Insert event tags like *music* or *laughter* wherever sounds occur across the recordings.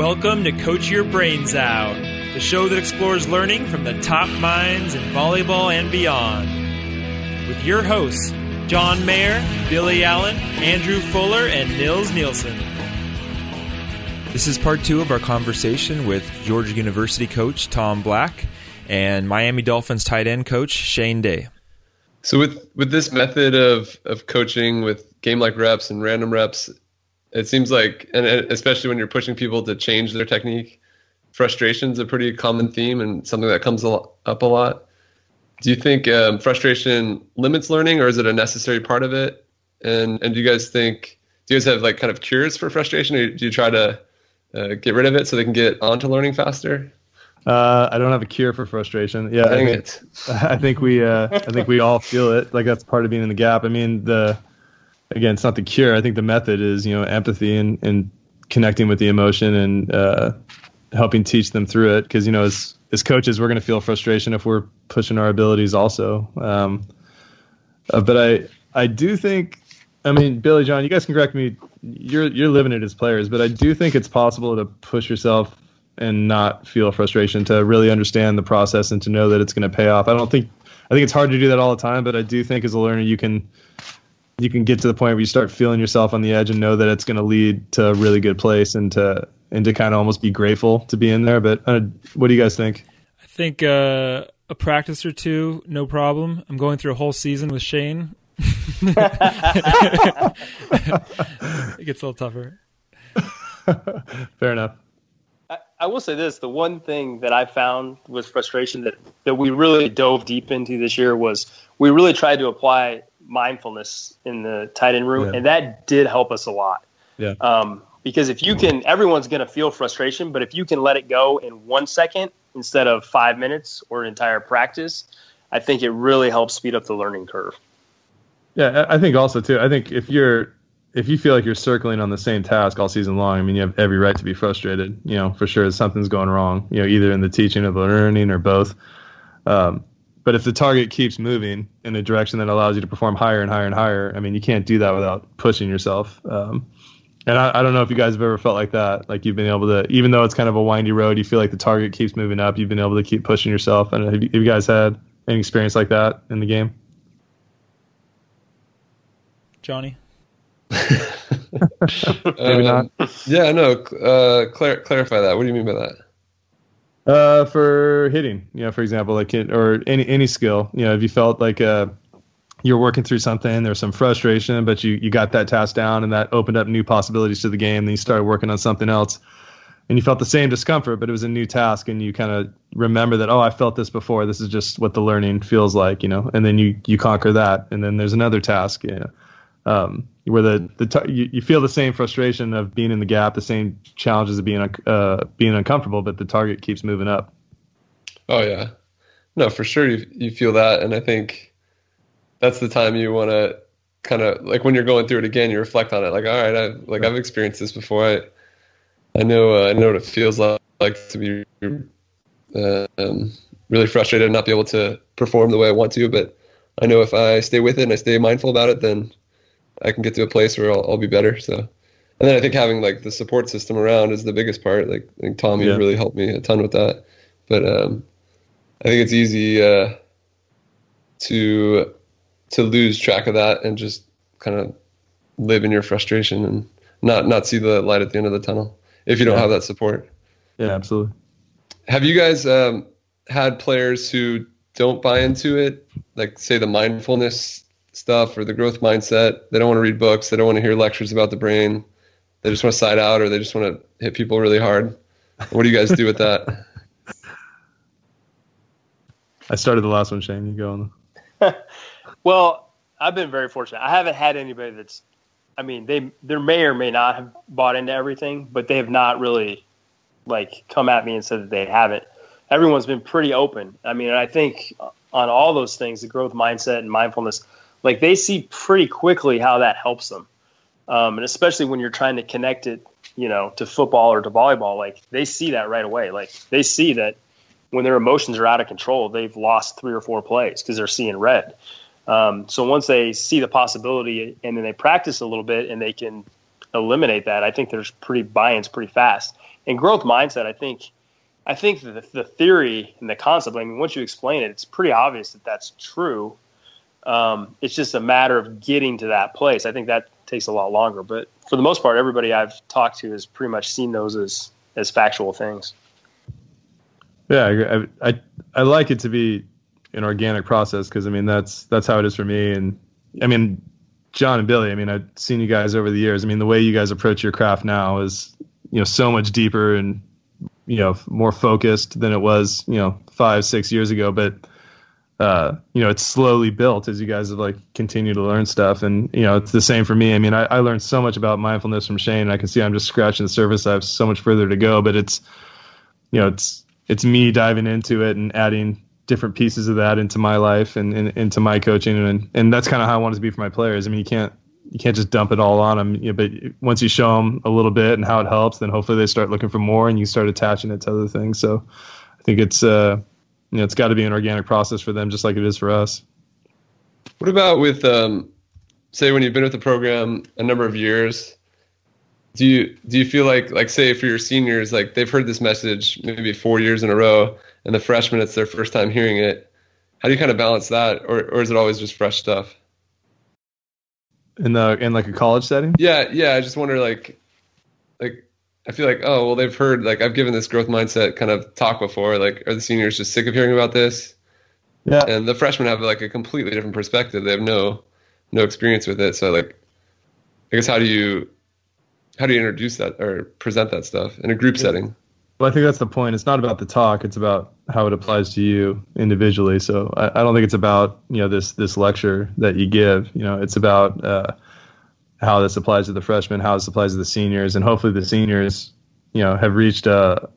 Welcome to Coach Your Brains Out, the show that explores learning from the top minds in volleyball and beyond. With your hosts, John Mayer, Billy Allen, Andrew Fuller, and Nils Nielsen. This is part two of our conversation with Georgia University coach Tom Black and Miami Dolphins tight end coach Shane Day. So with with this method of of coaching with game like reps and random reps, it seems like, and especially when you're pushing people to change their technique, frustration is a pretty common theme and something that comes up a lot. Do you think um, frustration limits learning, or is it a necessary part of it? And and do you guys think do you guys have like kind of cures for frustration, or do you try to uh, get rid of it so they can get on to learning faster? Uh, I don't have a cure for frustration. Yeah, Dang I think, it. *laughs* I think we, uh, I think we all feel it. Like that's part of being in the gap. I mean, the again, it's not the cure. I think the method is you know empathy and and connecting with the emotion and uh, helping teach them through it. Because you know, as as coaches, we're going to feel frustration if we're pushing our abilities also. Um, uh, but I I do think. I mean, Billy John, you guys can correct me. You're you're living it as players, but I do think it's possible to push yourself and not feel frustration, to really understand the process and to know that it's going to pay off. I don't think I think it's hard to do that all the time, but I do think as a learner you can you can get to the point where you start feeling yourself on the edge and know that it's going to lead to a really good place and to and to kind of almost be grateful to be in there. But uh, what do you guys think? I think uh, a practice or two, no problem. I'm going through a whole season with Shane. *laughs* it gets a little tougher. *laughs* Fair enough. I, I will say this: the one thing that I found was frustration that that we really dove deep into this year was we really tried to apply mindfulness in the tight end room, Yeah. and that did help us a lot. Yeah. Um, because if you can, everyone's going to feel frustration, but if you can let it go in one second instead of five minutes or an entire practice, I think it really helps speed up the learning curve. Yeah, I think also too. I think if you're if you feel like you're circling on the same task all season long, I mean, you have every right to be frustrated. You know, for sure something's going wrong. You know, either in the teaching or the learning or both. Um, but if the target keeps moving in a direction that allows you to perform higher and higher and higher, I mean, you can't do that without pushing yourself. Um, and I, I don't know if you guys have ever felt like that. Like you've been able to, even though it's kind of a windy road, you feel like the target keeps moving up. You've been able to keep pushing yourself. And have you, have you guys had any experience like that in the game? Johnny? *laughs* Maybe Um, Yeah, no. Uh, clar- clarify that. What do you mean by that? Uh, for hitting, you know, for example, like it, or any any skill, you know, if you felt like uh, you're working through something, there's some frustration, but you you got that task down, and that opened up new possibilities to the game. Then you started working on something else, and you felt the same discomfort, but it was a new task, and you kind of remember that, oh, I felt this before. This is just what the learning feels like, you know. And then you you conquer that, and then there's another task, you know, um, where the the t- you, you feel the same frustration of being in the gap, the same challenges of being uh, being uncomfortable, but the target keeps moving up. Oh yeah, no, for sure you you feel that, and I think that's the time you want to kind of like when you're going through it again, you reflect on it. Like, all right, I've like I've experienced this before. I I know uh, I know what it feels like, like to be uh, um, really frustrated and not be able to perform the way I want to. But I know if I stay with it and I stay mindful about it, then I can get to a place where I'll, I'll be better. So. And then I think having like the support system around is the biggest part. Like I think Tommy Yeah. really helped me a ton with that. But um, I think it's easy uh, to to lose track of that and just kind of live in your frustration and not not see the light at the end of the tunnel if you don't Yeah. have that support. Yeah, absolutely. Have you guys um, had players who don't buy into it, like say the mindfulness stuff or the growth mindset? They don't want to read books. They don't want to hear lectures about the brain. They just want to side out, or they just want to hit people really hard. What do you guys do with that? *laughs* I started the last one, Shane. You go on. *laughs* Well, I've been very fortunate. I haven't had anybody that's, I mean, they they may or may not have bought into everything, but they have not really like come at me and said that they haven't. Everyone's been pretty open. I mean, I think on all those things, the growth mindset and mindfulness, like they see pretty quickly how that helps them, um, and especially when you're trying to connect it, you know, to football or to volleyball, like they see that right away. Like they see that when their emotions are out of control, they've lost three or four plays because they're seeing red. Um, so once they see the possibility and then they practice a little bit and they can eliminate that, I think there's pretty buy-ins pretty fast. And growth mindset, I think, I think the, the theory and the concept. I mean, once you explain it, it's pretty obvious that that's true. Um, it's just a matter of getting to that place. I think that takes a lot longer, but for the most part, everybody I've talked to has pretty much seen those as as factual things. Yeah, I I, I like it to be an organic process because I mean that's that's how it is for me. And I mean, John and Billy, I mean I've seen you guys over the years. I mean the way you guys approach your craft now is you know so much deeper and you know more focused than it was you know five six years ago. But uh, you know, it's slowly built as you guys have like continued to learn stuff. And, you know, it's the same for me. I mean, I, I learned so much about mindfulness from Shane. And I can see I'm just scratching the surface. I have so much further to go, but it's, you know, it's, it's me diving into it and adding different pieces of that into my life and, and into my coaching. And, and that's kind of how I want it to be for my players. I mean, you can't, you can't just dump it all on them, you know, but once you show them a little bit and how it helps, then hopefully they start looking for more and you start attaching it to other things. So I think it's, uh, you know, it's got to be an organic process for them, just like it is for us. What about with, um, say, when you've been with the program a number of years? Do you do you feel like like say for your seniors like they've heard this message maybe four years in a row and the freshmen it's their first time hearing it? How do you kind of balance that, or or is it always just fresh stuff? In the in like a college setting? Yeah, yeah. I just wonder like like I feel like, oh, well, they've heard, like, I've given this growth mindset kind of talk before. Like, are the seniors just sick of hearing about this? Yeah. And the freshmen have, like, a completely different perspective. They have no, no experience with it. So, like, I guess how do you, how do you introduce that or present that stuff in a group yeah. setting? Well, I think that's the point. It's not about the talk. It's about how it applies to you individually. So I, I don't think it's about, you know, this, this lecture that you give, you know, it's about, uh, how this applies to the freshmen, how this applies to the seniors, and hopefully the seniors, you know, have reached a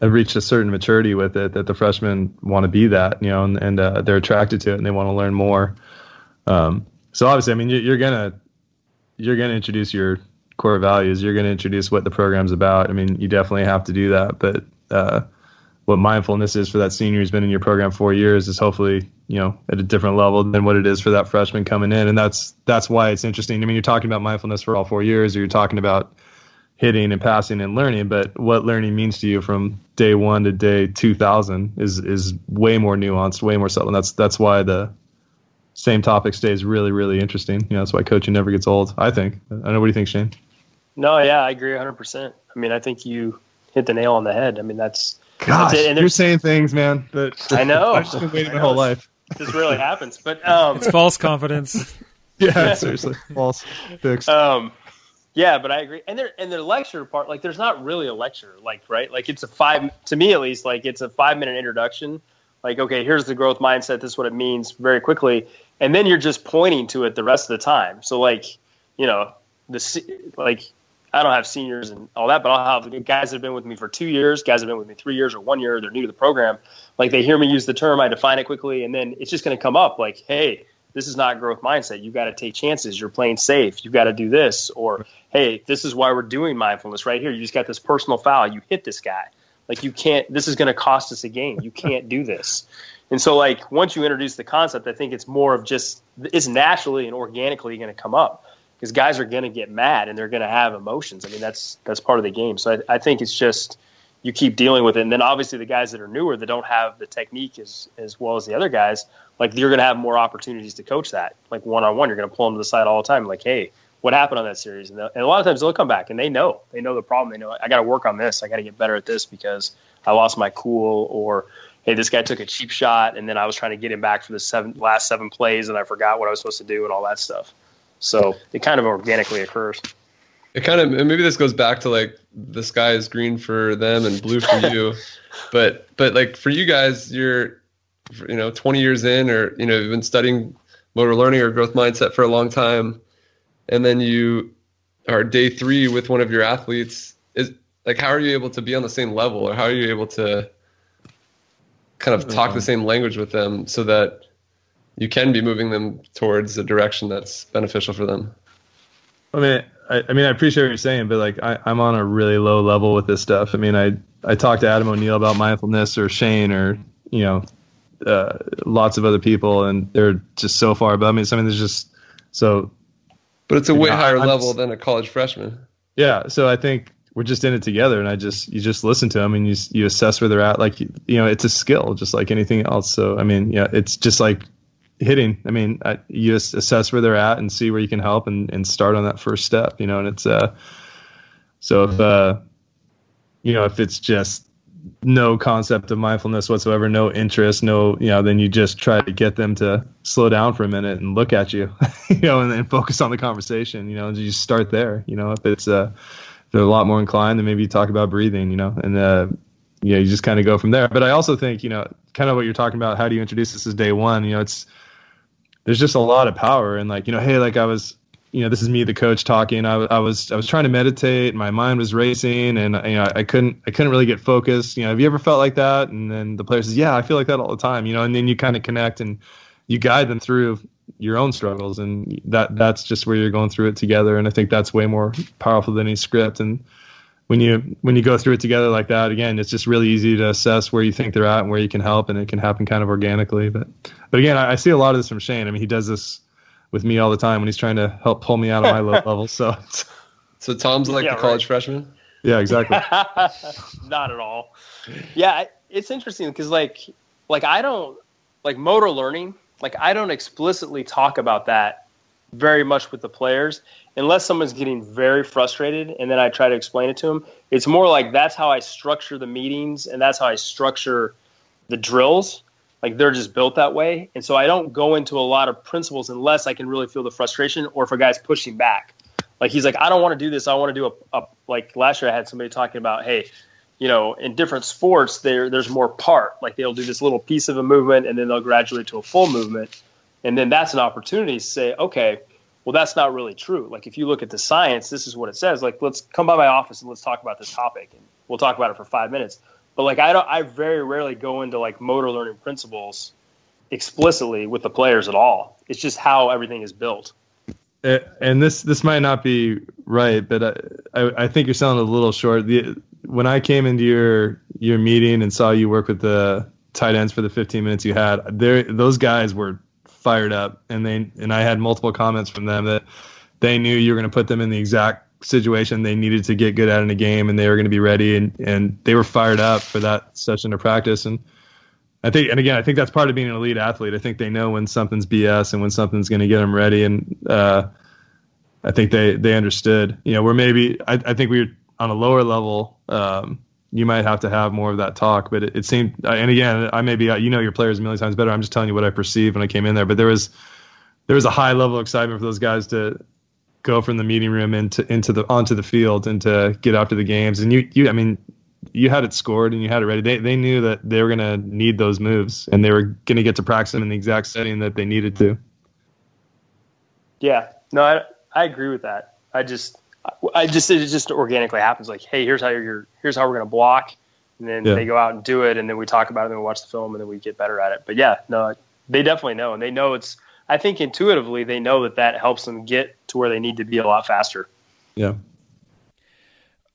have reached a certain maturity with it that the freshmen want to be that, you know, and, and uh, they're attracted to it and they want to learn more. Um, so obviously, I mean, you're, you're gonna you're gonna introduce your core values. You're gonna introduce what the program's about. I mean, you definitely have to do that, but uh, what mindfulness is for that senior who's been in your program four years is hopefully you know at a different level than what it is for that freshman coming in. And that's that's why it's interesting. I mean you're talking about mindfulness for all four years or you're talking about hitting and passing and learning but what learning means to you from day one to day 2000 is is way more nuanced way more subtle. And that's that's why the same topic stays really really interesting. You know that's why coaching never gets old i think. I don't know what do you think shane? No yeah i agree 100% i mean i think you hit the nail on the head. I mean that's Gosh, you're saying things, man. That, I know. I've just been waiting my whole life. *laughs* This really happens, but um, it's false confidence. *laughs* yeah, seriously, false. Fixed. Um, yeah, but I agree. And there and the lecture part, like, there's not really a lecture, like, right? Like, it's a five to me at least, like, it's a five minute introduction. Like, okay, here's the growth mindset. This is what it means very quickly, and then you're just pointing to it the rest of the time. So, like, you know, the like I don't have seniors and all that, but I'll have guys that have been with me for two years, guys that have been with me three years or one year. They're new to the program. Like they hear me use the term, I define it quickly, and then it's just going to come up like, hey, this is not growth mindset. You've got to take chances. You're playing safe. You've got to do this. Or, hey, this is why we're doing mindfulness right here. You just got this personal foul. You hit this guy. Like you can't, this is going to cost us a game. You can't do this. And so, like, once you introduce the concept, I think it's more of just, it's naturally and organically going to come up because guys are going to get mad and they're going to have emotions. I mean, that's that's part of the game. So I, I, think it's just you keep dealing with it, and then obviously the guys that are newer that don't have the technique as as well as the other guys, like you're going to have more opportunities to coach that. Like one on one, you're going to pull them to the side all the time. Like, hey, what happened on that series? And, and a lot of times they'll come back and they know they know the problem. They know I got to work on this. I got to get better at this because I lost my cool or hey, this guy took a cheap shot, and then I was trying to get him back for the seven last seven plays, and I forgot what I was supposed to do, and all that stuff. So it kind of organically occurs. It kind of maybe this goes back to like the sky is green for them and blue for *laughs* you, but but like for you guys, you're you know 20 years in, or you know you've been studying motor learning or growth mindset for a long time, and then you are day three with one of your athletes. Is like how are you able to be on the same level, or how are you able to kind of talk mm-hmm. the same language with them so that you can be moving them towards a direction that's beneficial for them. I mean, I, I mean, I appreciate what you're saying, but like, I, am on a really low level with this stuff. I mean, I I talked to Adam O'Neill about mindfulness, or Shane, or you know, uh, lots of other people, and they're just so far above me. So I mean, there's just so But it's a way know, higher I'm level just- than a college freshman. Yeah, so I think we're just in it together, and I just you just listen to them and you you assess where they're at. Like you know, it's a skill, just like anything else. So I mean, yeah, it's just like hitting. I mean, I, you just assess where they're at and see where you can help and and start on that first step. You know, and it's uh, so if uh, you know, if it's just no concept of mindfulness whatsoever, no interest, no, you know, then you just try to get them to slow down for a minute and look at you, *laughs* you know, and then focus on the conversation, you know, and you just start there, you know, if it's, uh, if they're a lot more inclined, then maybe you talk about breathing, you know, and, uh, you know, you just kind of go from there. But I also think, you know, kind of what you're talking about, how do you introduce this as day one? You know, it's, there's just a lot of power and like, you know, hey, like I was, you know, this is me, the coach talking. I, I was, I was trying to meditate. My mind was racing, and you know, I couldn't, I couldn't really get focused. You know, have you ever felt like that? And then the player says, Yeah, I feel like that all the time. You know, and then you kind of connect and you guide them through your own struggles, and that, that's just where you're going through it together. And I think that's way more powerful than any script. And when you, when you go through it together like that, again, it's just really easy to assess where you think they're at and where you can help, and it can happen kind of organically. But, but again, I, I see a lot of this from Shane. I mean, he does this with me all the time when he's trying to help pull me out of my low *laughs* level. So, So Tom's like Yeah, the college freshman. yeah, exactly. *laughs* Not at all. Yeah, it's interesting because like like I don't like motor learning. Like I don't explicitly talk about that very much with the players unless someone's getting very frustrated and then I try to explain it to them. It's more like that's how I structure the meetings and that's how I structure the drills. Like they're just built that way. And so I don't go into a lot of principles unless I can really feel the frustration or if a guy's pushing back. Like he's like, I don't want to do this. I want to do a, a like last year I had somebody talking about, hey, you know, in different sports there there's more part. Like they'll do this little piece of a movement and then they'll graduate to a full movement. And then that's an opportunity to say, okay, well that's not really true. Like if you look at the science, this is what it says. Like let's come by my office and let's talk about this topic and we'll talk about it for five minutes. But like I don't I very rarely go into like motor learning principles explicitly with the players at all. It's just how everything is built. Uh, and this this might not be right, but I, I, I think you're selling a little short. The, when I came into your your meeting and saw you work with the tight ends for the 15 minutes you had, there those guys were fired up, and they and I had multiple comments from them that they knew you were going to put them in the exact situation they needed to get good at in a game, and they were going to be ready, and and they were fired up for that session of practice, and. I think, and again, I think that's part of being an elite athlete. I think they know when something's BS and when something's going to get them ready. And uh, I think they they understood. You know, we're maybe I, I think we were on a lower level. Um, you might have to have more of that talk, but it, it seemed. Uh, and again, I may be uh, you know your players a million times better. I'm just telling you what I perceived when I came in there. But there was there was a high level of excitement for those guys to go from the meeting room into into the onto the field and to get after the games. And you you I mean you had it scored and you had it ready. They they knew that they were going to need those moves and they were going to get to practice them in the exact setting that they needed to. Yeah, no, I, I agree with that. I just, I just, it just organically happens. Like, hey, here's how you're, here's how we're going to block, and then Yeah. they go out and do it, and then we talk about it, and then we watch the film, and then we get better at it. But yeah, no, they definitely know, and they know it's. I think intuitively they know that that helps them get to where they need to be a lot faster. Yeah.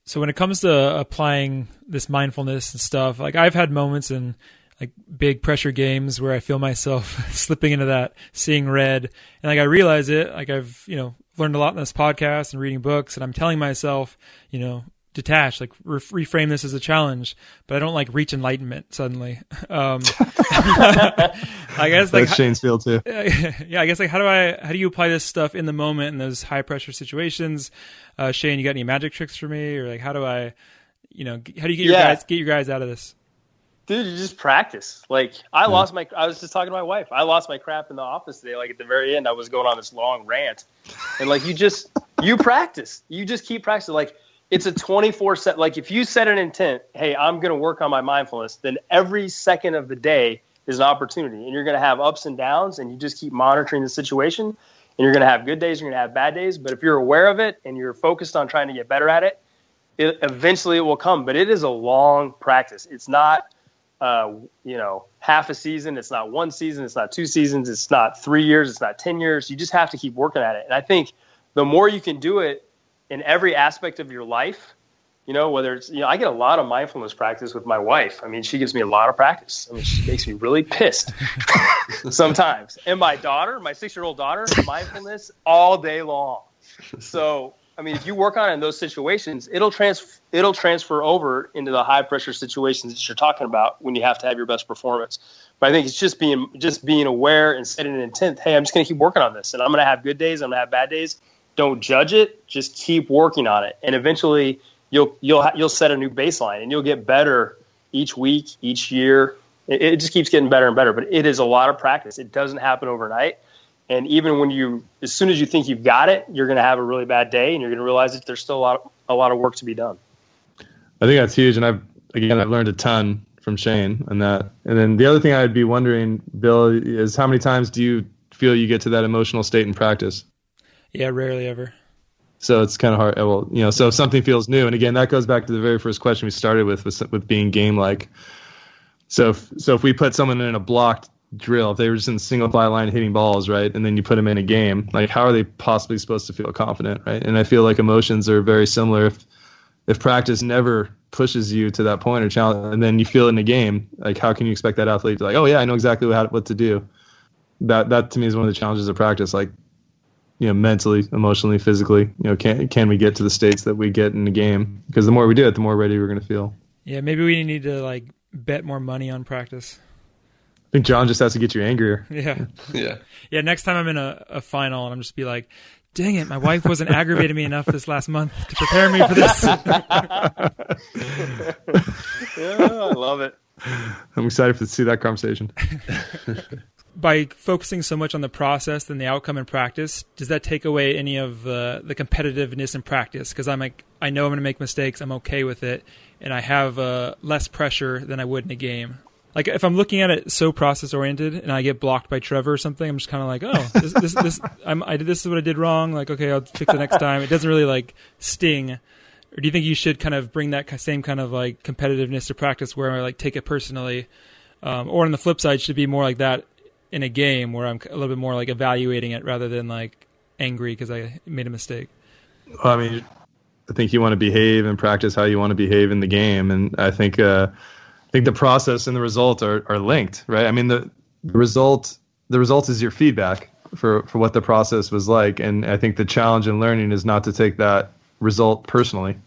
So when it comes to applying this mindfulness and stuff, like I've had moments in like big pressure games where I feel myself *laughs* slipping into that seeing red and like I realize it, like I've, you know, learned a lot in this podcast and reading books and I'm telling myself, you know, detach, like re- reframe this as a challenge, but I don't like reach enlightenment suddenly. *laughs* Um, *laughs* I guess like That's Shane's field too. *laughs* yeah, I guess like how do I how do you apply this stuff in the moment in those high pressure situations? Uh, Shane, you got any magic tricks for me, or like how do I, you know, how do you get your guys get your guys out of this? Dude, you just practice. Like I lost my. I was just talking to my wife. I lost my crap in the office today. Like at the very end, I was going on this long rant, and like you just you practice. You just keep practicing. Like it's a twenty four set. Like if you set an intent, hey, I'm going to work on my mindfulness. Then every second of the day is an opportunity, and you're going to have ups and downs, and you just keep monitoring the situation. And you're going to have good days. You're going to have bad days. But if you're aware of it and you're focused on trying to get better at it, it eventually it will come. But it is a long practice. It's not uh, you know, half a season. It's not one season. It's not two seasons. It's not three years. It's not 10 years. You just have to keep working at it. And I think the more you can do it in every aspect of your life, you know, whether it's, you know, I get a lot of mindfulness practice with my wife. I mean, she gives me a lot of practice. I mean, she makes me really pissed *laughs* sometimes. And my daughter, my six year old daughter, mindfulness all day long. So I mean, if you work on it in those situations, it'll trans it'll transfer over into the high pressure situations that you're talking about when you have to have your best performance. But I think it's just being just being aware and setting an intent. Hey, I'm just going to keep working on this, and I'm going to have good days. I'm going to have bad days. Don't judge it. Just keep working on it, and eventually you'll you'll you'll set a new baseline, and you'll get better each week, each year. It, it just keeps getting better and better. But it is a lot of practice. It doesn't happen overnight. And even when you, as soon as you think you've got it, you're going to have a really bad day, and you're going to realize that there's still a lot, of, a lot of work to be done. I think that's huge, and I've again I've learned a ton from Shane and that. And then the other thing I'd be wondering, Bill, is how many times do you feel you get to that emotional state in practice? Yeah, rarely ever. So it's kind of hard. Uh, well, you know, so if something feels new, and again, that goes back to the very first question we started with, with, with being game like. So, if, so if we put someone in a blocked drill, if they were just in single fly line hitting balls, right, and then you put them in a game, like how are they possibly supposed to feel confident, right? And I feel like emotions are very similar. If if practice never pushes you to that point or challenge, and then you feel it in a game, like how can you expect that athlete to like, oh yeah, I know exactly what, what to do. That that to me is one of the challenges of practice. Like, you know, mentally, emotionally, physically, you know, can can we get to the states that we get in the game? Because the more we do it, the more ready we're going to feel. Yeah, maybe we need to like bet more money on practice. I think John just has to get you angrier. Yeah. Yeah. Yeah. Next time I'm in a, a final and I'm just be like, dang it, my wife wasn't aggravating me enough this last month to prepare me for this. *laughs* Yeah, I love it. I'm excited to see that conversation. *laughs* By focusing so much on the process than the outcome in practice, does that take away any of the the competitiveness in practice? Because I'm like, I know I'm going to make mistakes. I'm okay with it, and I have uh, less pressure than I would in a game. Like if I'm looking at it so process oriented and I get blocked by Trevor or something, I'm just kind of like, oh, this, this, this, I'm, I did this is what I did wrong. Like, okay, I'll fix it next time. It doesn't really like sting. Or do you think you should kind of bring that same kind of like competitiveness to practice where I like take it personally, um, or on the flip side, should be more like that in a game where I'm a little bit more like evaluating it rather than like angry because I made a mistake. Well, I mean, I think you want to behave and practice how you want to behave in the game, and I think uh, think the process and the result are, are linked, right? I mean, the, the result the result is your feedback for for what the process was like, and I think the challenge in learning is not to take that result personally,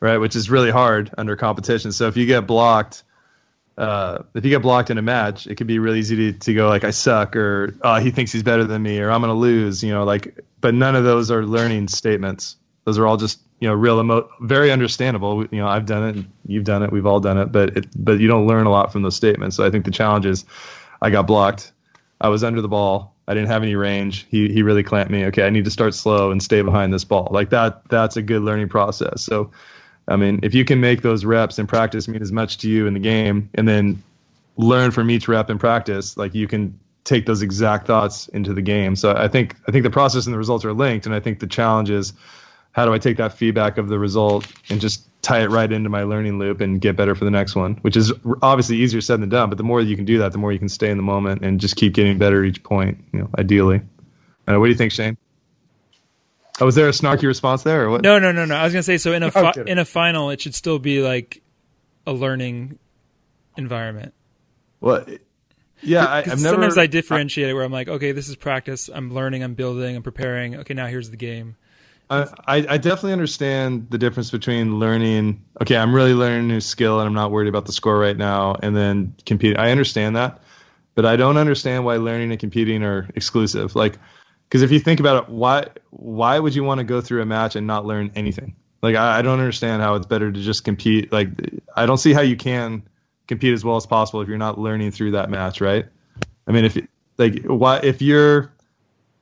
right? Which is really hard under competition. So if you get blocked. Uh, if you get blocked in a match, it could be really easy to, to go like I suck or oh, he thinks he's better than me or I'm gonna lose, you know, like. But none of those are learning statements. Those are all just you know real emo very understandable. You know i've done it you've done it. We've all done it. But it, but you don't learn a lot from those statements. So i think the challenge is i got blocked. I was under the ball. I didn't have any range. He he really clamped me. Okay i need to start slow and stay behind this ball. Like that that's a good learning process. So i mean if you can make those reps and practice mean as much to you in the game and then learn from each rep in practice like you can take those exact thoughts into the game. So i think i think the process and the results are linked. And i think the challenge is how do I take that feedback of the result and just tie it right into my learning loop and get better for the next one, which is obviously easier said than done. But the more you can do that, the more you can stay in the moment and just keep getting better each point. You know, ideally. Uh, what do you think, Shane? Oh, was there a snarky response there, or what? No, no, no, no. I was gonna say so in a fi- in a final, it should still be like a learning environment. Well, yeah, I, have never. Sometimes I differentiate it where I'm like, okay, this is practice. I'm learning. I'm building. I'm preparing. Okay, now here's the game. I, I definitely understand the difference between learning. Okay, I'm really learning a new skill, and I'm not worried about the score right now, and then competing. I understand that, but I don't understand why learning and competing are exclusive. Like, because if you think about it, why why would you want to go through a match and not learn anything? Like, I, I don't understand how it's better to just compete. Like, I don't see how you can compete as well as possible if you're not learning through that match, right? I mean, if like why if you're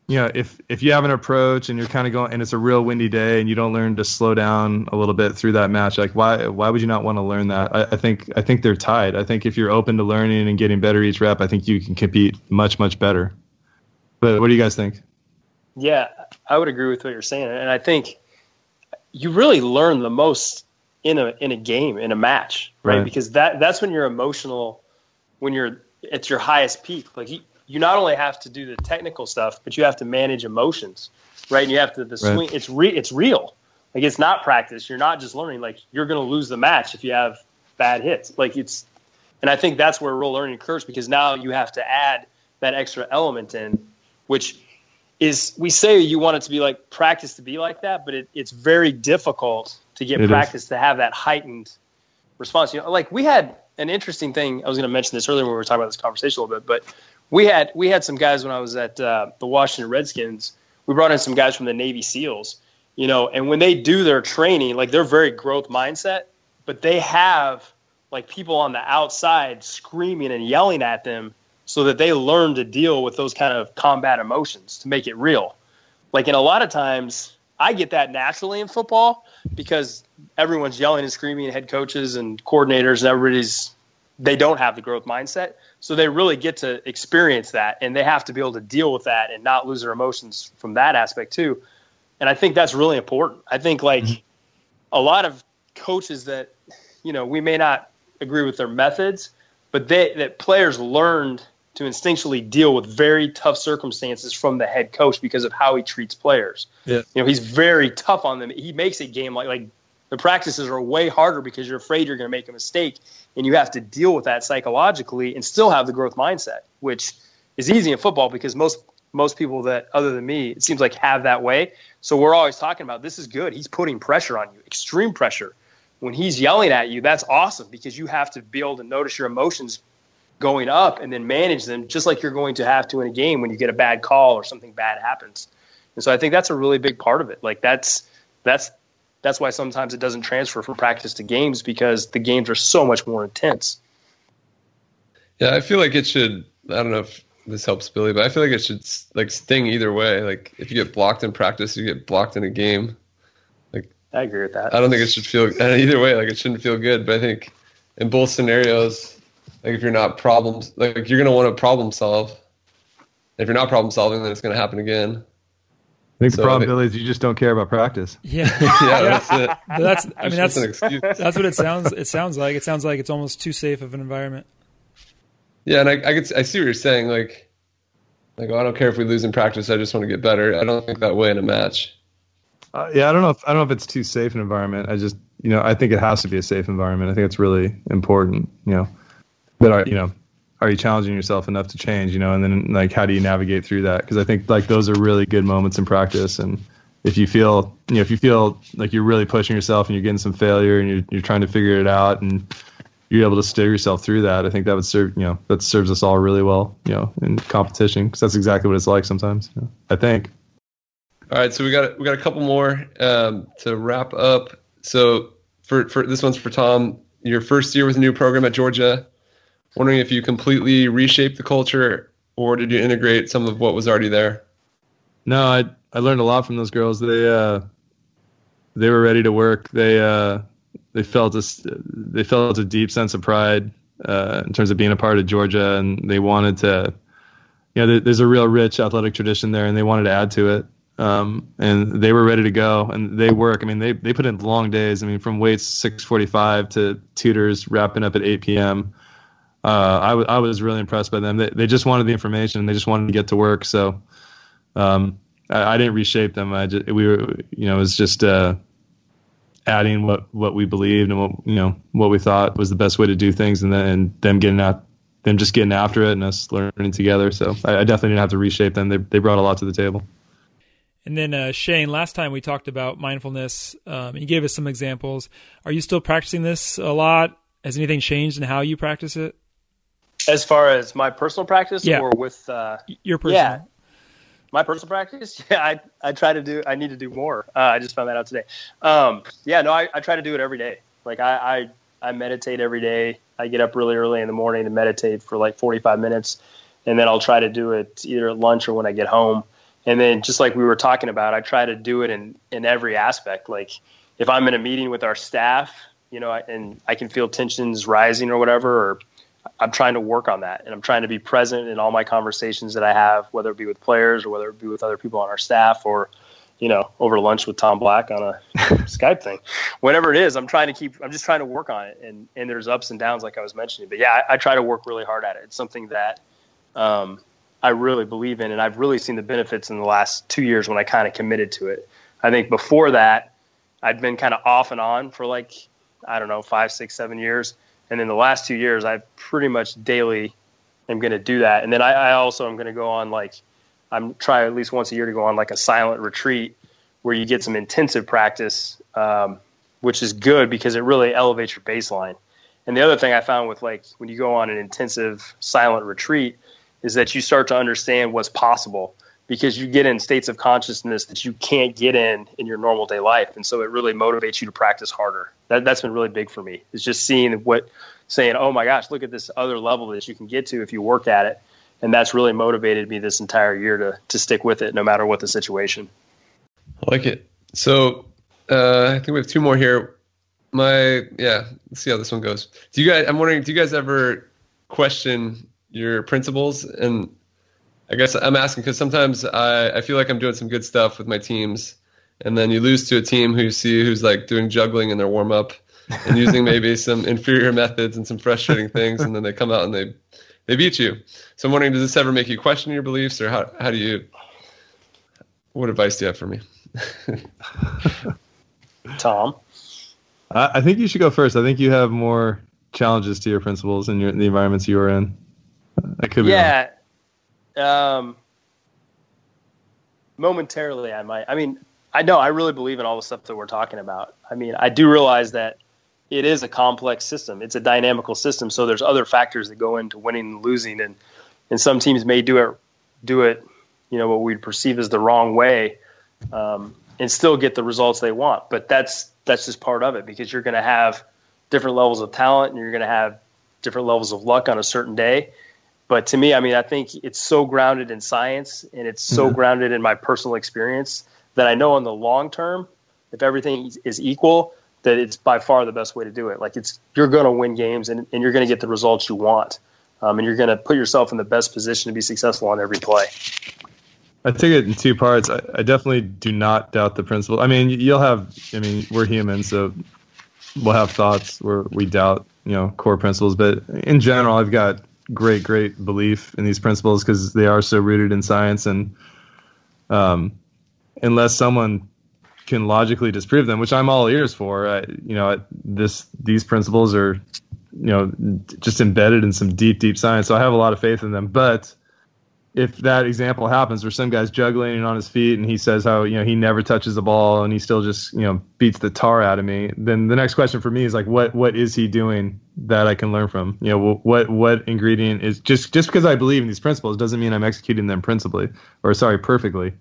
you know, if if you have an approach and you're kind of going and it's a real windy day and you don't learn to slow down a little bit through that match, like why why would you not want to learn that? I, I think I think they're tied. I think if you're open to learning and getting better each rep, I think you can compete much much better. But what do you guys think? Yeah, I would agree with what you're saying, and I think you really learn the most in a in a game in a match, right? right. Because that that's when you're emotional, when you're at your highest peak. Like you, not only have to do the technical stuff, but you have to manage emotions, right? And you have to the swing. It's re, it's real. Like it's not practice. You're not just learning. Like you're going to lose the match if you have bad hits. Like it's, and I think that's where real learning occurs because now you have to add that extra element in, which is we say you want it to be like practice to be like that, but it, it's very difficult to get It is. practice to have that heightened response. You know, like we had an interesting thing. I was going to mention this earlier when we were talking about this conversation a little bit, but we had we had some guys when I was at uh, the Washington Redskins. We brought in some guys from the Navy SEALs, you know, and when they do their training, like they're very growth mindset, but they have like people on the outside screaming and yelling at them so that they learn to deal with those kind of combat emotions to make it real. Like, in a lot of times, I get that naturally in football because everyone's yelling and screaming, head coaches and coordinators, and everybody's they don't have the growth mindset. So they really get to experience that and they have to be able to deal with that and not lose their emotions from that aspect too. And I think that's really important. I think like mm-hmm. a lot of coaches that, you know, we may not agree with their methods, but they that players learned to instinctually deal with very tough circumstances from the head coach because of how he treats players. Yeah. You know, he's very tough on them. He makes a game like like the practices are way harder because you're afraid you're going to make a mistake and you have to deal with that psychologically and still have the growth mindset, which is easy in football because most most people that other than me, it seems like have that way. So we're always talking about this is good. He's putting pressure on you, extreme pressure. When he's yelling at you, that's awesome because you have to be able to notice your emotions going up and then manage them just like you're going to have to in a game when you get a bad call or something bad happens. And so I think that's a really big part of it. Like that's that's that's why sometimes it doesn't transfer from practice to games because the games are so much more intense. Yeah, I feel like it should. I don't know if this helps Billy, but I feel like it should like sting either way. Like if you get blocked in practice, you get blocked in a game. Like I agree with that. I don't think it should feel uh, either way. Like it shouldn't feel good. But I think in both scenarios, like if you're not problems, like you're gonna want to problem solve. If you're not problem solving, then it's gonna happen again. I think So, the probability I mean- is you just don't care about practice. Yeah, *laughs* Yeah, that's it. But that's. I mean, that's an excuse. that's what it sounds. It sounds like. It sounds like it's almost too safe of an environment. Yeah, and I, I could I see what you're saying. Like, like oh, I don't care if we lose in practice. I just want to get better. I don't think that way in a match. Uh, yeah, I don't know. If, I don't know if it's too safe an environment. I just, you know, I think it has to be a safe environment. I think it's really important. You know, that are you know, are you challenging yourself enough to change? You know, and then like, how do you navigate through that? Because I think like those are really good moments in practice. And if you feel, you know, if you feel like you're really pushing yourself and you're getting some failure and you're you're trying to figure it out and you're able to steer yourself through that, I think that would serve, you know, that serves us all really well, you know, in competition because that's exactly what it's like sometimes. You know, I think. All right, so we got we got a couple more um, to wrap up. So for for this one's for Tom. Your first year with a new program at Georgia. Wondering if you completely reshaped the culture or did you integrate some of what was already there? No, I I learned a lot from those girls. They uh they were ready to work. They uh they felt a they felt a deep sense of pride uh in terms of being a part of Georgia and they wanted to know there's a real rich athletic tradition there and they wanted to add to it. Um and they were ready to go and they work. I mean they they put in long days. I mean from weights 6:45 to tutors wrapping up at 8 p.m. Uh, I, w- I was really impressed by them. They, they just wanted the information. And they just wanted to get to work. So, um, I, I didn't reshape them. I just, we were, you know, it was just, uh, adding what, what we believed and what, you know, what we thought was the best way to do things and then, and them getting out, them just getting after it and us learning together. So I, I definitely didn't have to reshape them. They, they brought a lot to the table. And then uh, Shane, last time we talked about mindfulness, um, you gave us some examples. Are you still practicing this a lot? Has anything changed in how you practice it? As far as my personal practice Yeah. or with uh, Your personal. Yeah. my personal practice, *laughs* yeah, I, I try to do. I need to do more. Uh, I just found that out today. Um, yeah, no, I, I try to do it every day. Like I, I, I meditate every day. I get up really early in the morning to meditate for like 45 minutes, and then I'll try to do it either at lunch or when I get home. And then just like we were talking about, I try to do it in in every aspect. Like if I'm in a meeting with our staff, you know, and I can feel tensions rising or whatever, or I'm trying to work on that, and I'm trying to be present in all my conversations that I have, whether it be with players or whether it be with other people on our staff, or you know, over lunch with Tom Black on a *laughs* Skype thing. Whatever it is, I'm trying to keep. I'm just trying to work on it, and and there's ups and downs, like I was mentioning. But yeah, I, I try to work really hard at it. It's something that um, I really believe in, and I've really seen the benefits in the last two years when I kind of committed to it. I think before that, I'd been kind of off and on for like I don't know five, six, seven years, and in the last two years, I pretty much daily am going to do that. And then I, I also am going to go on like I'm trying at least once a year to go on like a silent retreat where you get some intensive practice, um, which is good because it really elevates your baseline. And the other thing I found with like when you go on an intensive silent retreat is that you start to understand what's possible because you get in states of consciousness that you can't get in in your normal day life. And so it really motivates you to practice harder. That, that's been really big for me is just seeing what saying oh my gosh look at this other level that you can get to if you work at it. And that's really motivated me this entire year to to stick with it no matter what the situation. I like it. So uh, i think we have two more here. My yeah let's see how this one goes. Do you guys i'm wondering do you guys ever question your principles? And I guess I'm asking because sometimes I, I feel like I'm doing some good stuff with my teams, and then you lose to a team who you see who's like doing juggling in their warm up and using *laughs* maybe some inferior methods and some frustrating things, and then they come out and they they beat you. So I'm wondering, does this ever make you question your beliefs, or how how do you? What advice do you have for me? *laughs* Tom, I, I think you should go first. I think you have more challenges to your principles and your the environments you are in. I could be yeah. Wrong um, momentarily, I might. I mean, I know I really believe in all the stuff that we're talking about. I mean, I do realize that it is a complex system. It's a dynamical system, so there's other factors that go into winning and losing, and and some teams may do it do it, you know, what we'd perceive as the wrong way, um, and still get the results they want. But that's that's just part of it because you're going to have different levels of talent, and you're going to have different levels of luck on a certain day but to me, I mean, I think it's so grounded in science and it's so mm-hmm. grounded in my personal experience that I know in the long term, if everything is equal, that it's by far the best way to do it. Like it's you're going to win games and, and you're going to get the results you want, um, and you're going to put yourself in the best position to be successful on every play. I take it in two parts. I, I definitely do not doubt the principle. I mean, you'll have. I mean, we're human, so we'll have thoughts where we doubt, you know, core principles. But in general, I've got great, great belief in these principles because they are so rooted in science. And um, unless someone can logically disprove them, which I'm all ears for, I, you know, this these principles are, you know, just embedded in some deep, deep science. So I have a lot of faith in them. But if that example happens where some guy's juggling on his feet and he says how you know he never touches the ball and he still just you know beats the tar out of me then the next question for me is like what what is he doing that I can learn from? You know what what ingredient is just just because I believe in these principles doesn't mean I'm executing them principally or sorry perfectly.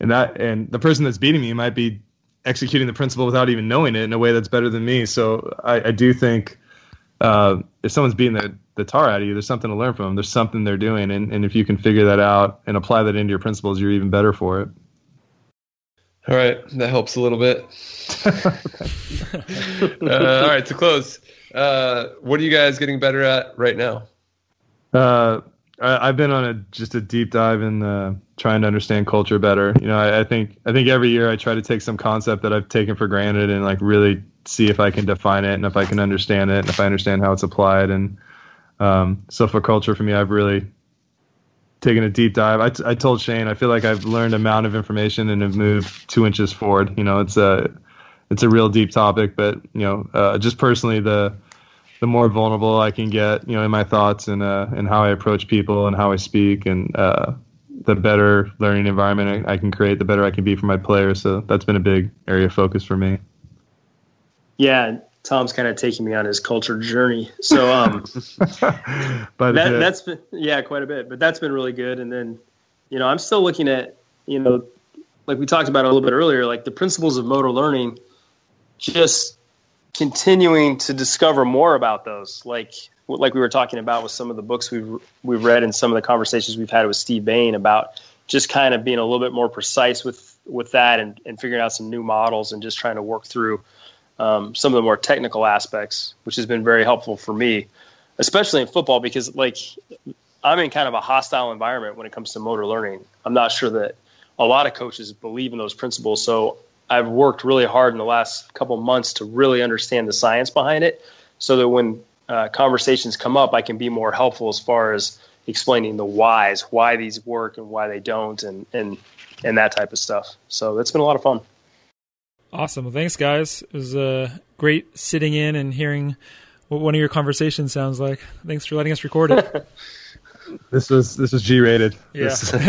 And that and the person that's beating me might be executing the principle without even knowing it in a way that's better than me. So I, I do think uh, if someone's beating the, the tar out of you, there's something to learn from them. There's something they're doing, and, and if you can figure that out and apply that into your principles, you're even better for it. All right, that helps a little bit. *laughs* uh, all right, to close, uh, what are you guys getting better at right now? Uh, I, have been on a just a deep dive in the, trying to understand culture better. You know, I, I think I think every year I try to take some concept that I've taken for granted and like really see if I can define it and if I can understand it and if I understand how it's applied. And um, so for culture, for me, I've really taken a deep dive. I, t- I told Shane I feel like I've learned a amount of information and have moved two inches forward. You know, it's a it's a real deep topic, but you know, uh, just personally, the the more vulnerable I can get, you know, in my thoughts and uh, and how I approach people and how I speak, and uh, the better learning environment I, I can create, the better I can be for my players. So that's been a big area of focus for me. Yeah, Tom's kind of taking me on his culture journey. So um, *laughs* but that, that's been yeah quite a bit, but that's been really good. And then you know I'm still looking at you know like we talked about a little bit earlier, like the principles of motor learning, just continuing to discover more about those, like like we were talking about with some of the books we've we've read and some of the conversations we've had with Steve Bain about just kind of being a little bit more precise with with that and, and figuring out some new models and just trying to work through um, some of the more technical aspects, which has been very helpful for me, especially in football because like I'm in kind of a hostile environment when it comes to motor learning. I'm not sure that a lot of coaches believe in those principles, so I've worked really hard in the last couple months to really understand the science behind it, so that when uh, conversations come up, I can be more helpful as far as explaining the whys, why these work and why they don't, and and and that type of stuff. So that's been a lot of fun. Awesome. Well, thanks, guys. It was uh, great sitting in and hearing what one of your conversations sounds like. Thanks for letting us record it. *laughs* This was this was G rated. Yeah. This- *laughs* *laughs*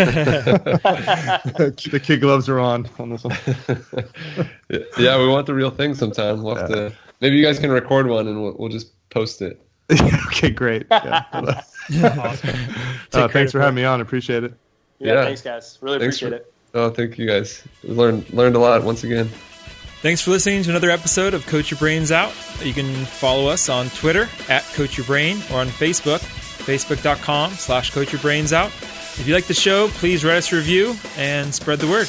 the kid gloves are on on this one. yeah, we want the real thing sometime. We'll have to, maybe you guys can record one and we'll, we'll just post it. okay, great. Yeah. Uh, thanks for for having me on. Appreciate it. yeah, Yeah. thanks guys. Really Thanks appreciate for- it. Oh, thank you guys. We learned learned a lot once again. Thanks for listening to another episode of Coach Your Brains Out. You can follow us on Twitter at Coach Your Brain or on Facebook, facebook.com slash Coach Your Brains Out. If you like the show, please write us a review and spread the word.